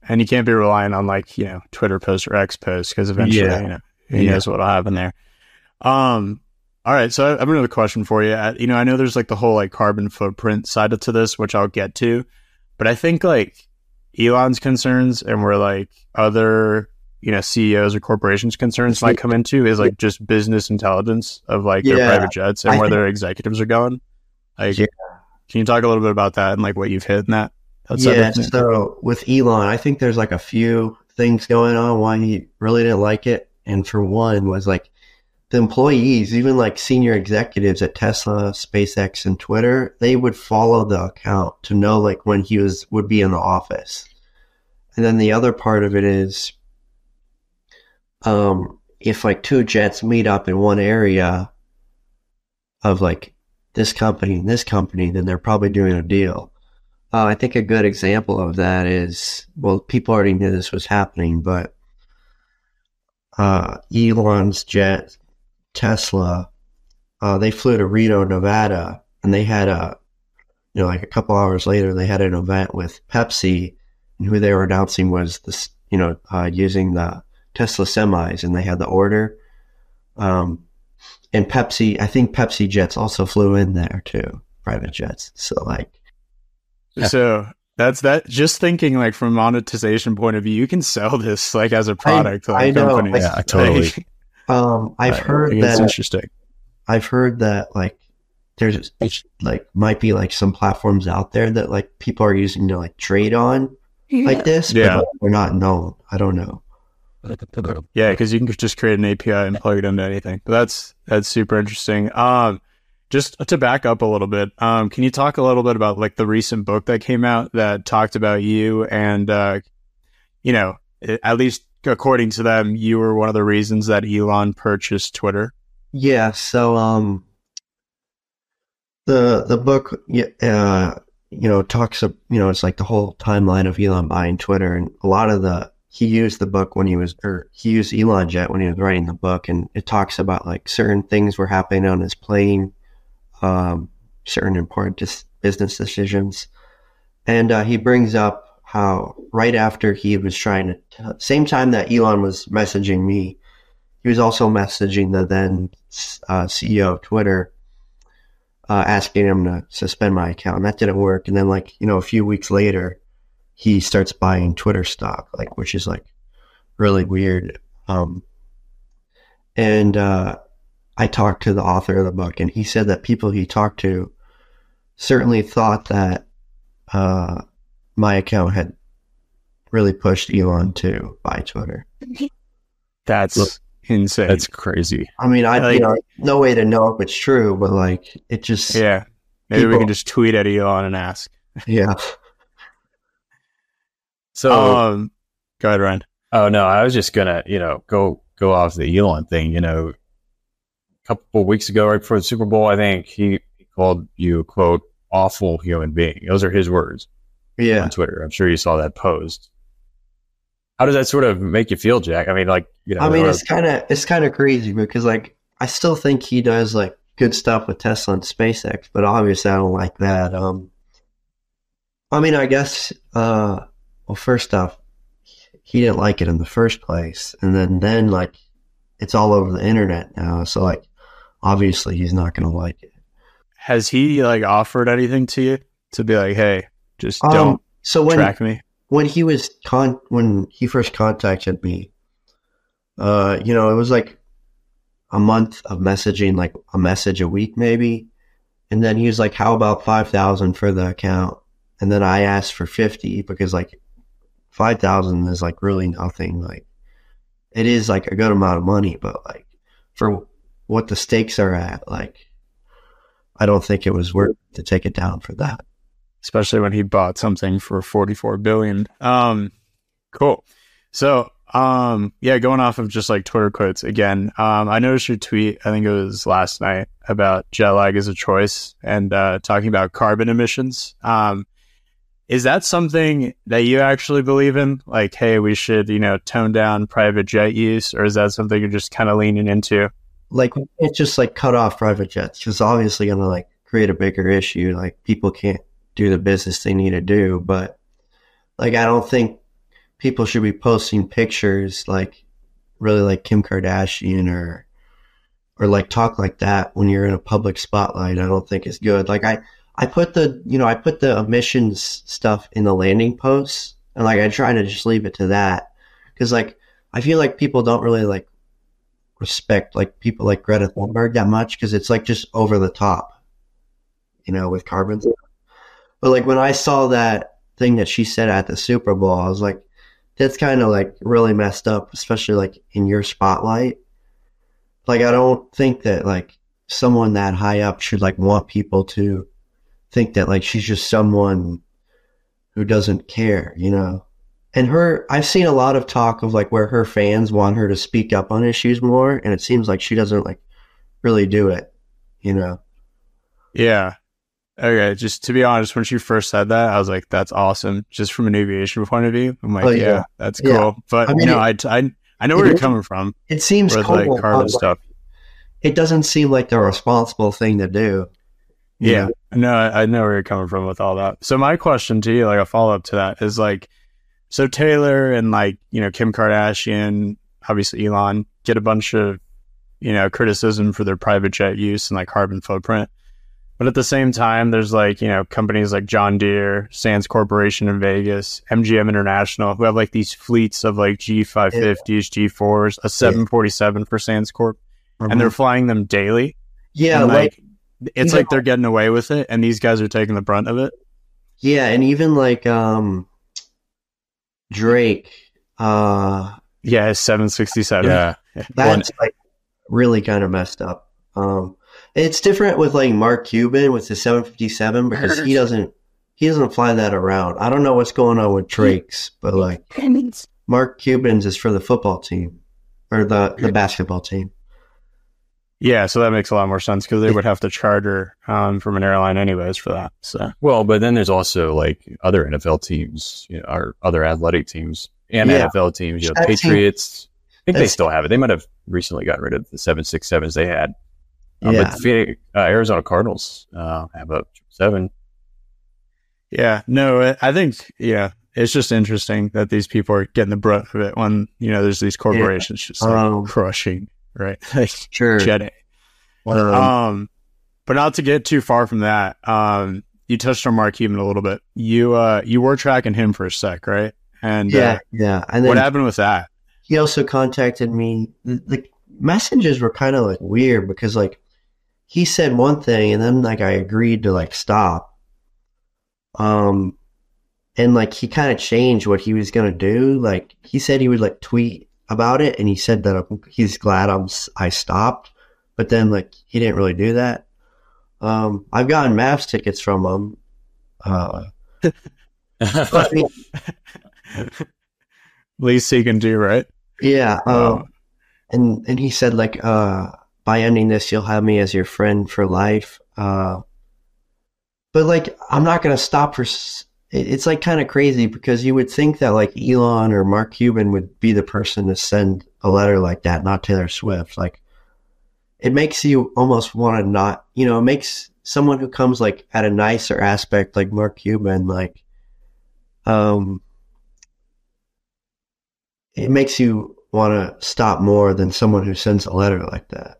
And you can't be relying on like, you know, Twitter posts or X posts because eventually, Yeah. you know, who Yeah. knows what'll happen there. Um, all right. So I have another question for you. Uh, You know, I know there's like the whole like carbon footprint side to this, which I'll get to, but I think like Elon's concerns and where like other, you know, CEOs or corporations concerns might come into is like just business intelligence of like their private jets and I where think- their executives are going. Like, Yeah. can you talk a little bit about that and like what you've hit in that? that side of yeah. So with Elon, I think there's like a few things going on why he really didn't like it. And for one was like the employees, even like senior executives at Tesla, SpaceX, and Twitter, they would follow the account to know like when he was would be in the office. And then the other part of it is um if like two jets meet up in one area of like this company and this company, then they're probably doing a deal. Uh, I think a good example of that is well, people already knew this was happening, but uh, Elon's jet, Tesla, uh, they flew to Reno, Nevada, and they had a, you know, like a couple hours later, they had an event with Pepsi, and who they were announcing was this, you know, uh, using the Tesla semis, and they had the order. Um, and Pepsi, I think Pepsi jets also flew in there too, private jets. So like, Yeah. So that's that. Just thinking like from a monetization point of view, you can sell this like as a product. to, like, I know. companies. Yeah, totally. Like, um, I've I heard it's that interesting. I've heard that like there's like might be like some platforms out there that like people are using to like trade on like this, Yeah. but like, they're not known. I don't know. Yeah, because you can just create an API and plug it into anything. But that's that's super interesting. Um, just to back up a little bit, um, can you talk a little bit about like the recent book that came out that talked about you and uh, you know, at least according to them, you were one of the reasons that Elon purchased Twitter. Yeah, so um the the book yeah, uh you know talks of you know it's like the whole timeline of Elon buying Twitter and a lot of the he used the book when he was or he used Elon Jet when he was writing the book and it talks about like certain things were happening on his plane um certain important dis- business decisions and uh, he brings up how right after he was trying to t- same time that Elon was messaging me he was also messaging the then uh, CEO of Twitter, uh, asking him to suspend my account. And that didn't work. And then, like you know, a few weeks later, he starts buying Twitter stock, like which is like really weird. Um, and uh, I talked to the author of the book, and he said that people he talked to certainly thought that uh, my account had really pushed Elon to buy Twitter. That's Look, insane. That's crazy. I mean, I Like- you know, no way to know if it's true, but like it just yeah. Maybe we can just tweet at Elon and ask. yeah. So, um, go ahead, Ryan. oh no, I was just gonna, you know, go go off the Elon thing. You know, a couple weeks ago, right before the Super Bowl, I think he, he called you a quote awful human being. Those are his words Yeah. on Twitter. I'm sure you saw that post. How does that sort of make you feel, Jack? I mean, like, you know, I mean, it's kind of it's kind of crazy because like I still think he does like good stuff with Tesla and SpaceX, but obviously I don't like that. Um, I mean, I guess uh, well, first off, he didn't like it in the first place, and then then like it's all over the internet now, so like obviously he's not going to like it. Has he like offered anything to you to be like, hey, just Um, don't so when track me? when he was con when he first contacted me, uh, you know, it was like a month of messaging, like a message a week maybe, and then he was like, "How about five thousand for the account?" And then I asked for fifty because like five thousand is like really nothing. Like it is like a good amount of money, but like for what the stakes are at, like I don't think it was worth to take it down for that. especially when he bought something for 44 billion. Um, cool. So, um, yeah, going off of just like Twitter quotes again, um, I noticed your tweet, I think it was last night about jet lag as a choice and, uh, talking about carbon emissions. Um, is that something that you actually believe in? Like, hey, we should, you know, tone down private jet use, or is that something you're just kind of leaning into? like it's just like cut off private jets because obviously going to like create a bigger issue like people can't do the business they need to do but like i don't think people should be posting pictures like really like kim kardashian or or like talk like that when you're in a public spotlight i don't think it's good like i i put the you know i put the emissions stuff in the landing posts and like i try to just leave it to that because like i feel like people don't really like respect like people like Greta Thunberg that much because it's like just over the top, you know, with carbon. But like when I saw that thing that she said at the Super Bowl, I was like, that's kind of like really messed up, especially like in your spotlight. Like I don't think that like someone that high up should like want people to think that like she's just someone who doesn't care, you know and her i've seen a lot of talk of like where her fans want her to speak up on issues more and it seems like she doesn't like really do it you know Yeah. Okay. Just to be honest, when she first said that, I was like, "That's awesome." Just from an aviation point of view, I'm like, Oh, "Yeah, yeah. that's Yeah. cool." But I mean, you know, it- I, I I know where you're coming from it seems with cool, like carbon stuff. it doesn't seem like the responsible thing to do Yeah, know? no, I I know where you're coming from with all that. So my question to you, like a follow up to that, is like, so Taylor and like you know Kim Kardashian, obviously Elon, get a bunch of you know, criticism for their private jet use and like carbon footprint. But at the same time, there's like, you know, companies like John Deere, Sands Corporation in Vegas, MGM International, who have like these fleets of like G550s, G4s, a 747 for Sands Corp, and mm-hmm. they're flying them daily. yeah, And, like it's you like they're getting away with it, and these guys are taking the brunt of it. yeah, and even like um Drake, uh Yeah, 767. Yeah. that's like really kind of messed up. Um it's different with like Mark Cuban with the 757 because he doesn't he doesn't fly that around. I don't know what's going on with Drake's, but like Mark Cuban's is for the football team or the the basketball team. Yeah, so that makes a lot more sense because they would have to charter um, from an airline anyways for that. So Well, but then there's also like other NFL teams, you know, or other athletic teams and Yeah. NFL teams. You know, That team- Patriots. I think they still have it. They might have recently gotten rid of the seven six sevens they had. Um, Yeah. But the Phoenix, uh, Arizona Cardinals uh, have a seven. yeah, no, I- think yeah, it's just interesting that these people are getting the brunt of it when you know there's these corporations just like, Um, crushing right, Sure. Um, Um, but not to get too far from that. Um, you touched on Mark Cuban a little bit. You uh, you were tracking him for a sec, right? And yeah, uh, yeah. And what happened with that? he also contacted me. The, the messages were kind of like weird because like he said one thing and then like I agreed to like stop. Um, and like he kind of changed what he was gonna do. Like he said he would like tweet about it, and he said that um, he's glad I'm s- I stopped. But then like he didn't really do that. Um, I've gotten Mavs tickets from him. Uh, but, Least he can do, right? yeah. Um, Oh. and and he said like uh by ending this you'll have me as your friend for life uh but like i'm not gonna stop for s- it- it's like kind of crazy because you would think that like elon or mark cuban would be the person to send a letter like that not taylor swift like it makes you almost want to not you know it makes someone who comes like at a nicer aspect like mark cuban like um it makes you want to stop more than someone who sends a letter like that.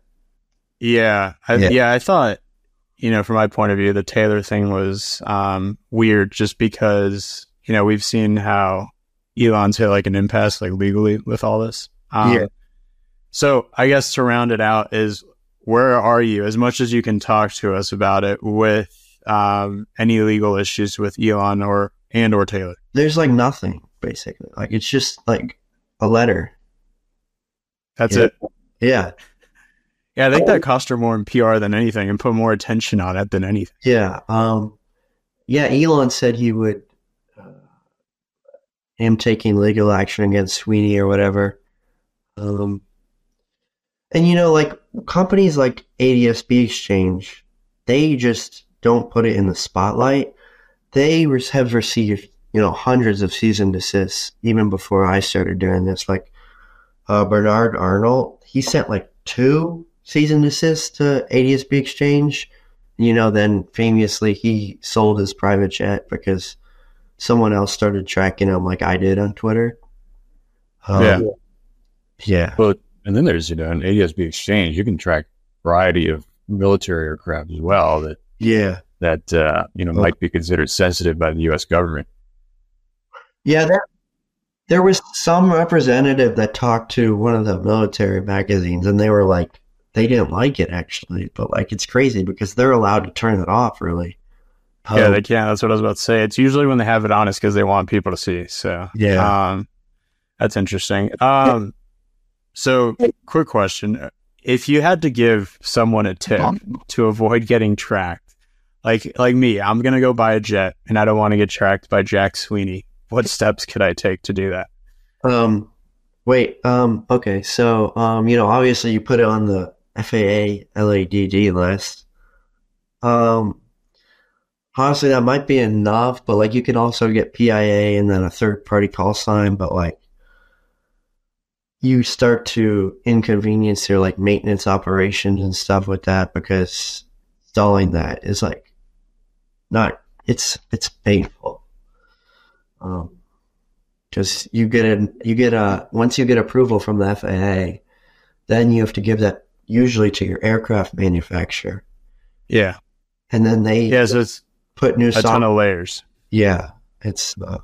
Yeah, I, Yeah. yeah. I thought, you know, from my point of view, the Taylor thing was um, weird, just because you know we've seen how Elon's hit like an impasse, like legally with all this. Um, Yeah. So I guess to round it out is where are you, as much as you can talk to us about it, with um, any legal issues with Elon or and or Taylor? There's like nothing basically. Like it's just like a letter. That's Yeah. it. Yeah, Yeah, I think that cost her more in PR than anything, and put more attention on it than anything. yeah. Um, yeah. Elon said he would. Uh, him taking legal action against Sweeney or whatever. Um, and you know, like companies like ADSB Exchange, they just don't put it in the spotlight. They have received, you know, hundreds of cease and desists even before I started doing this. Like uh, Bernard Arnault, he sent like two cease assist to ADSB Exchange. You know, then famously he sold his private jet because someone else started tracking him like I did on Twitter. Um, Yeah. Yeah. But and then there's you know an ADSB exchange. You can track a variety of military aircraft as well that Yeah. that uh, you know Oh. might be considered sensitive by the U.S. government. Yeah, there, there was some representative that talked to one of the military magazines, and they were like, they didn't like it actually, but like it's crazy because they're allowed to turn it off, really. yeah, Um, they can. That's what I was about to say. It's usually when they have it on, it's because they want people to see. So yeah. Um, that's interesting. Um, so quick question: If you had to give someone a tip to avoid getting tracked, like like me, I'm gonna go buy a jet, and I don't want to get tracked by Jack Sweeney. What steps could I take to do that? Um, wait. Um, okay. So, um, you know, obviously you put it on the FAA LADD list. Um, honestly, that might be enough, but like you can also get PIA and then a third party call sign, but like you start to inconvenience your like maintenance operations and stuff with that because installing that is like not, it's, it's painful. Um, because you get a you get a once you get approval from the FAA, then you have to give that usually to your aircraft manufacturer, Yeah. and then they Yeah. So it's put new a ton of layers. yeah, it's. Uh,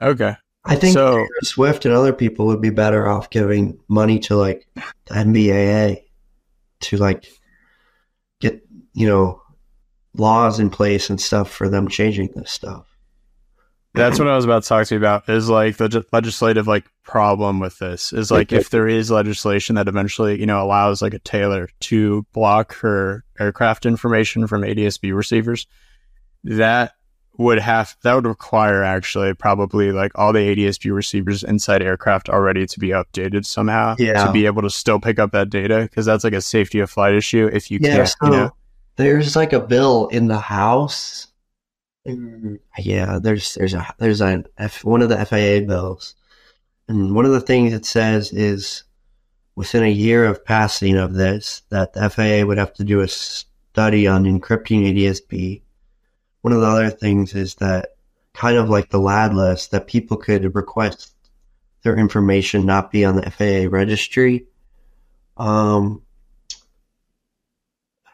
Okay. I think So- Taylor Swift and other people would be better off giving money to like the NBAA to like get you know laws in place and stuff for them changing this stuff. That's what I was about to talk to you about. Is like the legislative like problem with this is like if there is legislation that eventually you know allows like a Taylor to block her aircraft information from ADSB receivers, that would have that would require actually probably like all the ADSB receivers inside aircraft already to be updated somehow Yeah. to be able to still pick up that data because that's like a safety of flight issue if you Yeah, can't so you know there's like a bill in the House. Mm, Yeah, there's there's a there's an F, one of the FAA bills, and one of the things it says is within a year of passing of this, that the FAA would have to do a study on encrypting ADSB. One of the other things is that kind of like the LADD list that people could request their information not be on the FAA registry. Um,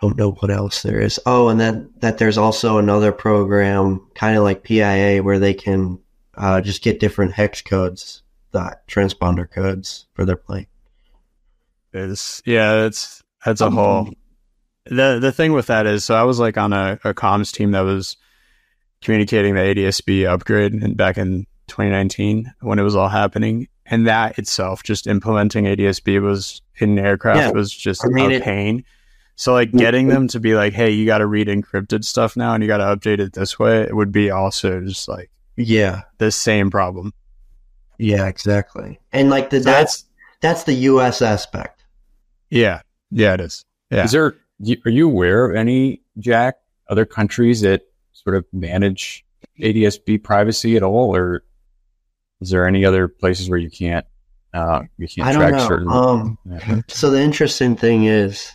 don't know what else there is. Oh, and then that there's also another program, kind of like PIA, where they can uh, just get different hex codes, the transponder codes for their plane. It's yeah, it's that's a whole. The the thing with that is, so I was like on a, a comms team that was communicating the ADSB upgrade in, back in 2019 when it was all happening, and that itself, just implementing ADSB was in aircraft Yeah. was just I mean, a it- pain. So like getting them to be like, hey, you got to read encrypted stuff now, and you got to update it this way. It would be also just like Yeah, the same problem. yeah, exactly. And like the So that's that's the U.S. aspect. yeah, yeah, it is. Yeah. Is there? Are you aware of any Jack other countries that sort of manage ADSB privacy at all, or is there any other places where you can't uh, you can't I don't track know. certain? Um, Yeah. So the interesting thing is,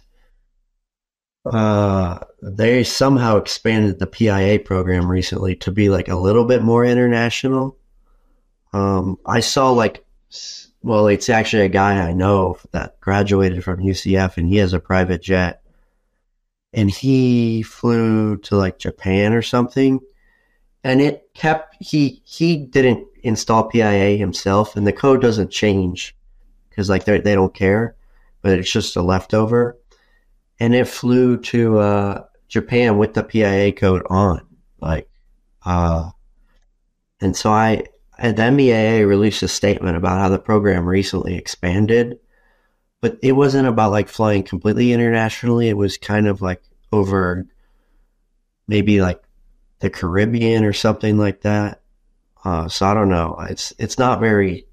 uh, they somehow expanded the PIA program recently to be like a little bit more international. Um, I saw like, well, it's actually a guy I know that graduated from UCF and he has a private jet and he flew to like Japan or something and it kept, he, he didn't install PIA himself and the code doesn't change because like they they don't care, but it's just a leftover. And it flew to uh, Japan with the PIA code on, like, uh, and so I and the NBAA released a statement about how the program recently expanded, but it wasn't about like flying completely internationally. It was kind of like over maybe like the Caribbean or something like that. Uh, so I don't know. It's it's not very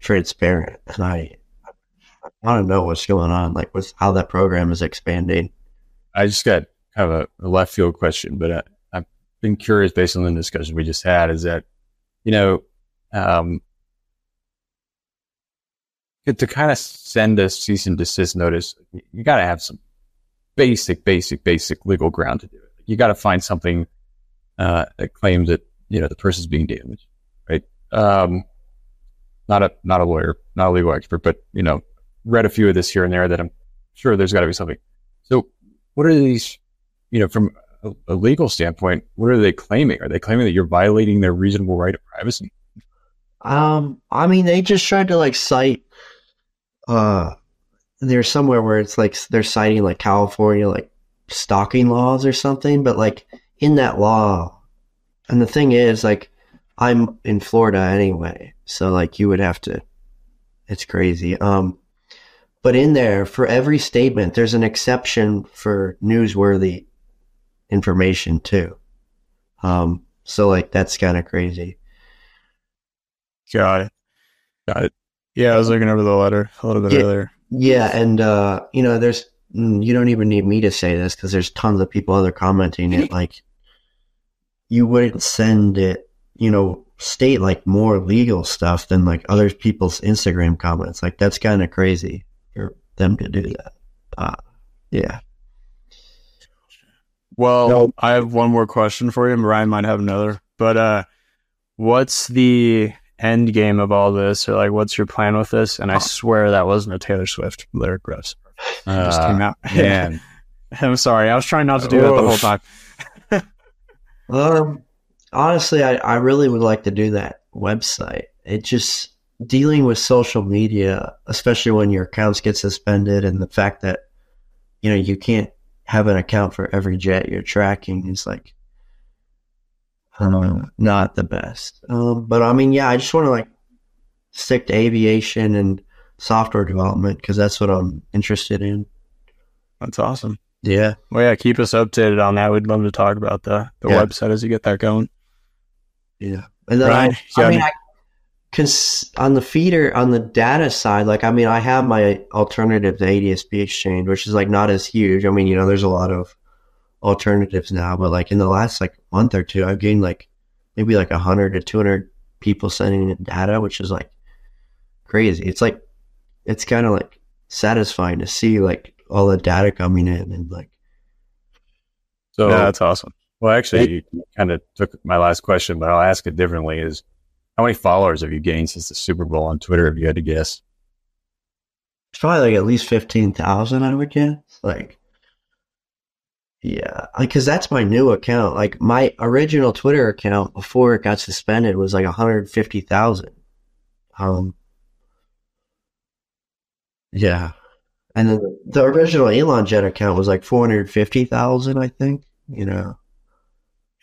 transparent, and I I don't know what's going on, like with how that program is expanding. I just got kind of a, a left field question, but I, I've been curious based on the discussion we just had. Is that you know um, to- to kind of send a cease and desist notice, you got to have some basic, basic, basic legal ground to do it. You got to find something uh, that claims that you know the person's being damaged, right? Um, not a not a lawyer, not a legal expert, but you know, read a few of this here and there that I'm sure there's got to be something. So, what are these? You know, from a, a legal standpoint, what are they claiming? Are they claiming that you're violating their reasonable right of privacy? Um, I mean, they just tried to like cite. Uh, there's somewhere where it's like they're citing like California like stalking laws or something, but like in that law, and the thing is like I'm in Florida anyway, so like you would have to. It's crazy. Um, but in there for every statement, there's an exception for newsworthy information too. Um, so like that's kind of crazy. Got it. Got it. Yeah, I was looking over the letter a little bit Yeah. earlier. Yeah, and uh, you know, there's mm, you don't even need me to say this because there's tons of people other commenting it. Like, you wouldn't send it, you know, state like more legal stuff than like other people's Instagram comments. Like that's kind of crazy them to do that. Uh, yeah. Well, No. I have one more question for you. and Ryan might have another. But uh, what's the end game of all this, or like what's your plan with this? And I Oh. swear that wasn't a Taylor Swift lyric roast. It just Uh, came out. man. I'm sorry. I was trying not to do that the whole time. Um, honestly, I, I really would like to do that website. It just dealing with social media, especially when your accounts get suspended, and the fact that you know you can't have an account for every jet you're tracking is like um, not the best. Um, but I mean, yeah, I just want to like stick to aviation and software development because that's what I'm interested in. That's awesome. Yeah. Well, yeah, keep us updated on that. We'd love to talk about the, the Yeah. website as you get that going. Yeah. And then Ryan, I, I mean, I, cause on the feeder, on the data side, like, I mean, I have my alternative to ADSB exchange, which is like not as huge. I mean, you know, there's a lot of alternatives now, but like in the last like month or two, I've gained like maybe like 100 to 200 people sending in data, which is like crazy. It's like, it's kind of like satisfying to see like all the data coming in and like, So, yeah, that's awesome. well, actually, you kind of took my last question, but I'll ask it differently: Is how many followers have you gained since the Super Bowl on Twitter? If you had to guess, It's probably like at least fifteen thousand, I would guess. Like, yeah, because that's my new account. Like my original Twitter account before it got suspended was like one hundred fifty thousand. Um, yeah, and then the, the original Elon Jet account was like four hundred fifty thousand, I think. You know,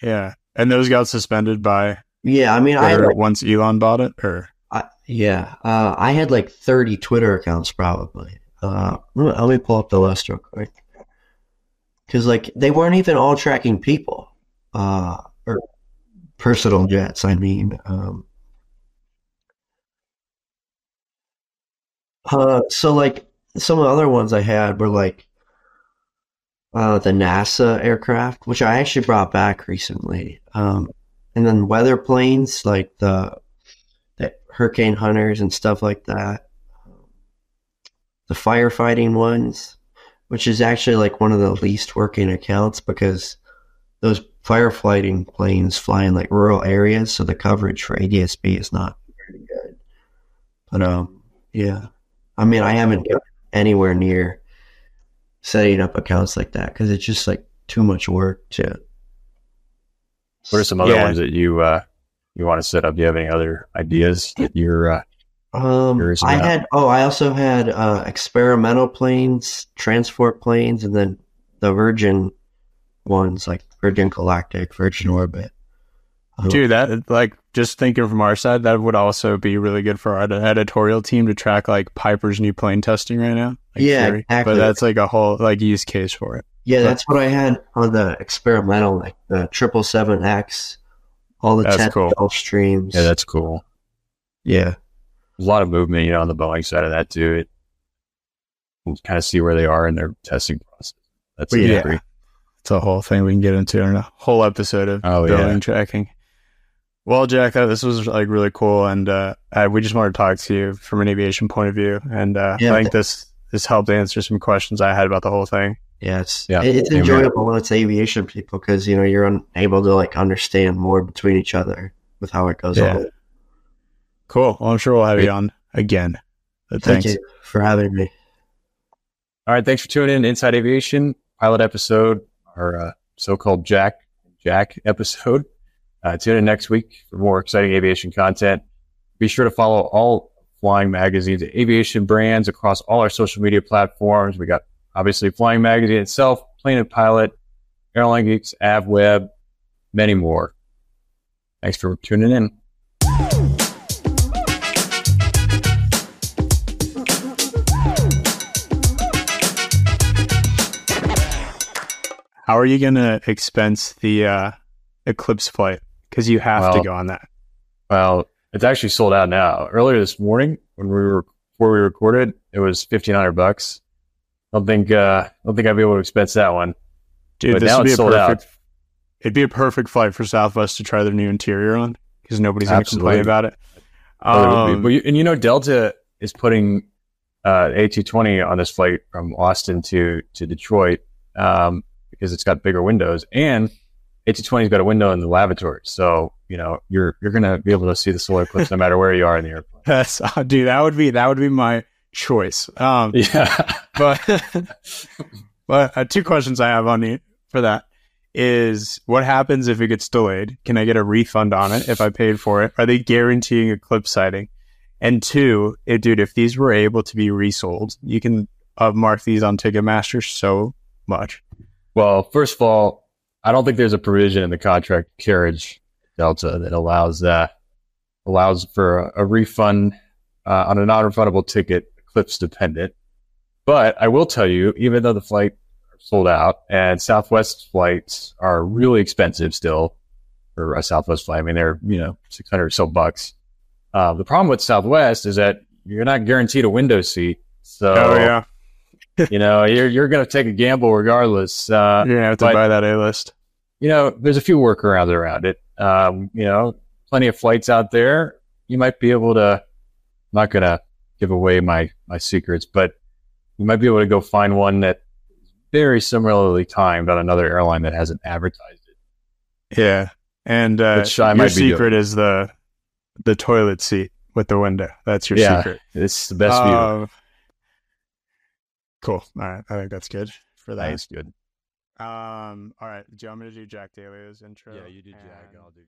Yeah. And those got suspended by yeah. I mean, I like, once Elon bought it, or I, yeah, uh, I had like 30 Twitter accounts probably. Uh, let me pull up the list real quick. Because like they weren't even all tracking people, uh, or personal jets. I mean, um, uh, so like some of the other ones I had were like uh, the NASA aircraft, which I actually brought back recently, um, and then weather planes like the the hurricane hunters and stuff like that. The firefighting ones, which is actually like one of the least working accounts because those firefighting planes fly in like rural areas, so the coverage for ADSB is not very good. But um, yeah, I mean, I haven't anywhere near setting up accounts like that because it's just like too much work to. What are some other Yeah. ones that you uh, you want to set up? Do you have any other ideas that you're? Uh, Um, I had oh, I also had uh, experimental planes, transport planes, and then the Virgin ones like Virgin Galactic, Virgin Orbit. Dude, that like just thinking from our side, that would also be really good for our editorial team to track like Piper's new plane testing right now. Like, Yeah, Fury. exactly. But that's like a whole like use case for it. yeah, that's what I had on the experimental, like the triple seven X, all the That's ten cool. Gulfstreams. yeah, that's cool. yeah, a lot of movement, you know, on the Boeing side of that too. It you kind of see where they are in their testing process. That's Yeah. yeah. It's a whole thing we can get into in a whole episode of Oh, building yeah. tracking. Well, Jack, uh, this was like really cool, and uh, I, we just wanted to talk to you from an aviation point of view, and uh, Yeah. I think this this helped answer some questions I had about the whole thing. yeah, it's Yeah. it's Amen. enjoyable when it's aviation people because you know you're unable to like understand more between each other with how it goes Yeah. on. Cool. Well, I'm sure we'll have Great. you on again. But Thank thanks. you for having me. All right, thanks for tuning in Inside Aviation pilot episode, our uh, so-called Jack Jack episode. Uh, tune in next week for more exciting aviation content. Be sure to follow all Flying Magazine's aviation brands across all our social media platforms. We got obviously Flying Magazine itself, Plane & Pilot, Airline Geeks, AvWeb, many more. Thanks for tuning in. How are you going to expense the uh, Eclipse flight? Because you have to go on that. Well, it's actually sold out now. Earlier this morning, when we were before we recorded, it was fifteen hundred bucks. I don't think uh, I don't think I'd be able to expense that one. Dude, But this would be a sold out. perfect. It'd be a perfect flight for Southwest to try their new interior on because nobody's going to complain about it. Oh, it would be. Um, But you, and you know, Delta is putting uh, A220 on this flight from Austin to to Detroit um, because it's got bigger windows, and A220's got a window in the lavatory, so you know you're you're gonna be able to see the solar eclipse no matter where you are in the airplane. That's, uh, dude, that would be that would be my choice. Um, Yeah, but but uh, two questions I have on you for that is what happens if it gets delayed? Can I get a refund on it if I paid for it? Are they guaranteeing eclipse sighting? And two, if, dude, if these were able to be resold, you can uh, mark these on Ticketmaster so much. Well, first of all, I don't think there's a provision in the contract carriage delta that allows that allows for a, a refund uh, on a non-refundable ticket, eclipse dependent. But I will tell you, even though the flight sold out and Southwest flights are really expensive still for a Southwest flight. I mean, they're you know six hundred or so bucks. Uh, the problem with Southwest is that you're not guaranteed a window seat. So oh yeah, you know you're you're going to take a gamble regardless. Uh, you have to but- buy that A list. you know, there's a few workarounds around it. Um, you know, plenty of flights out there. You might be able to. I'm not gonna give away my my secrets, but you might be able to go find one that very similarly timed on another airline that hasn't advertised it. Yeah, and uh, Which I your secret is the the toilet seat with the window. That's your Yeah. secret. It's the best view. Cool. All right, I think that's good for that. That's good. Um, all right. Do you want me to do Jack Daly's intro? Yeah, you do, Jack. And I'll do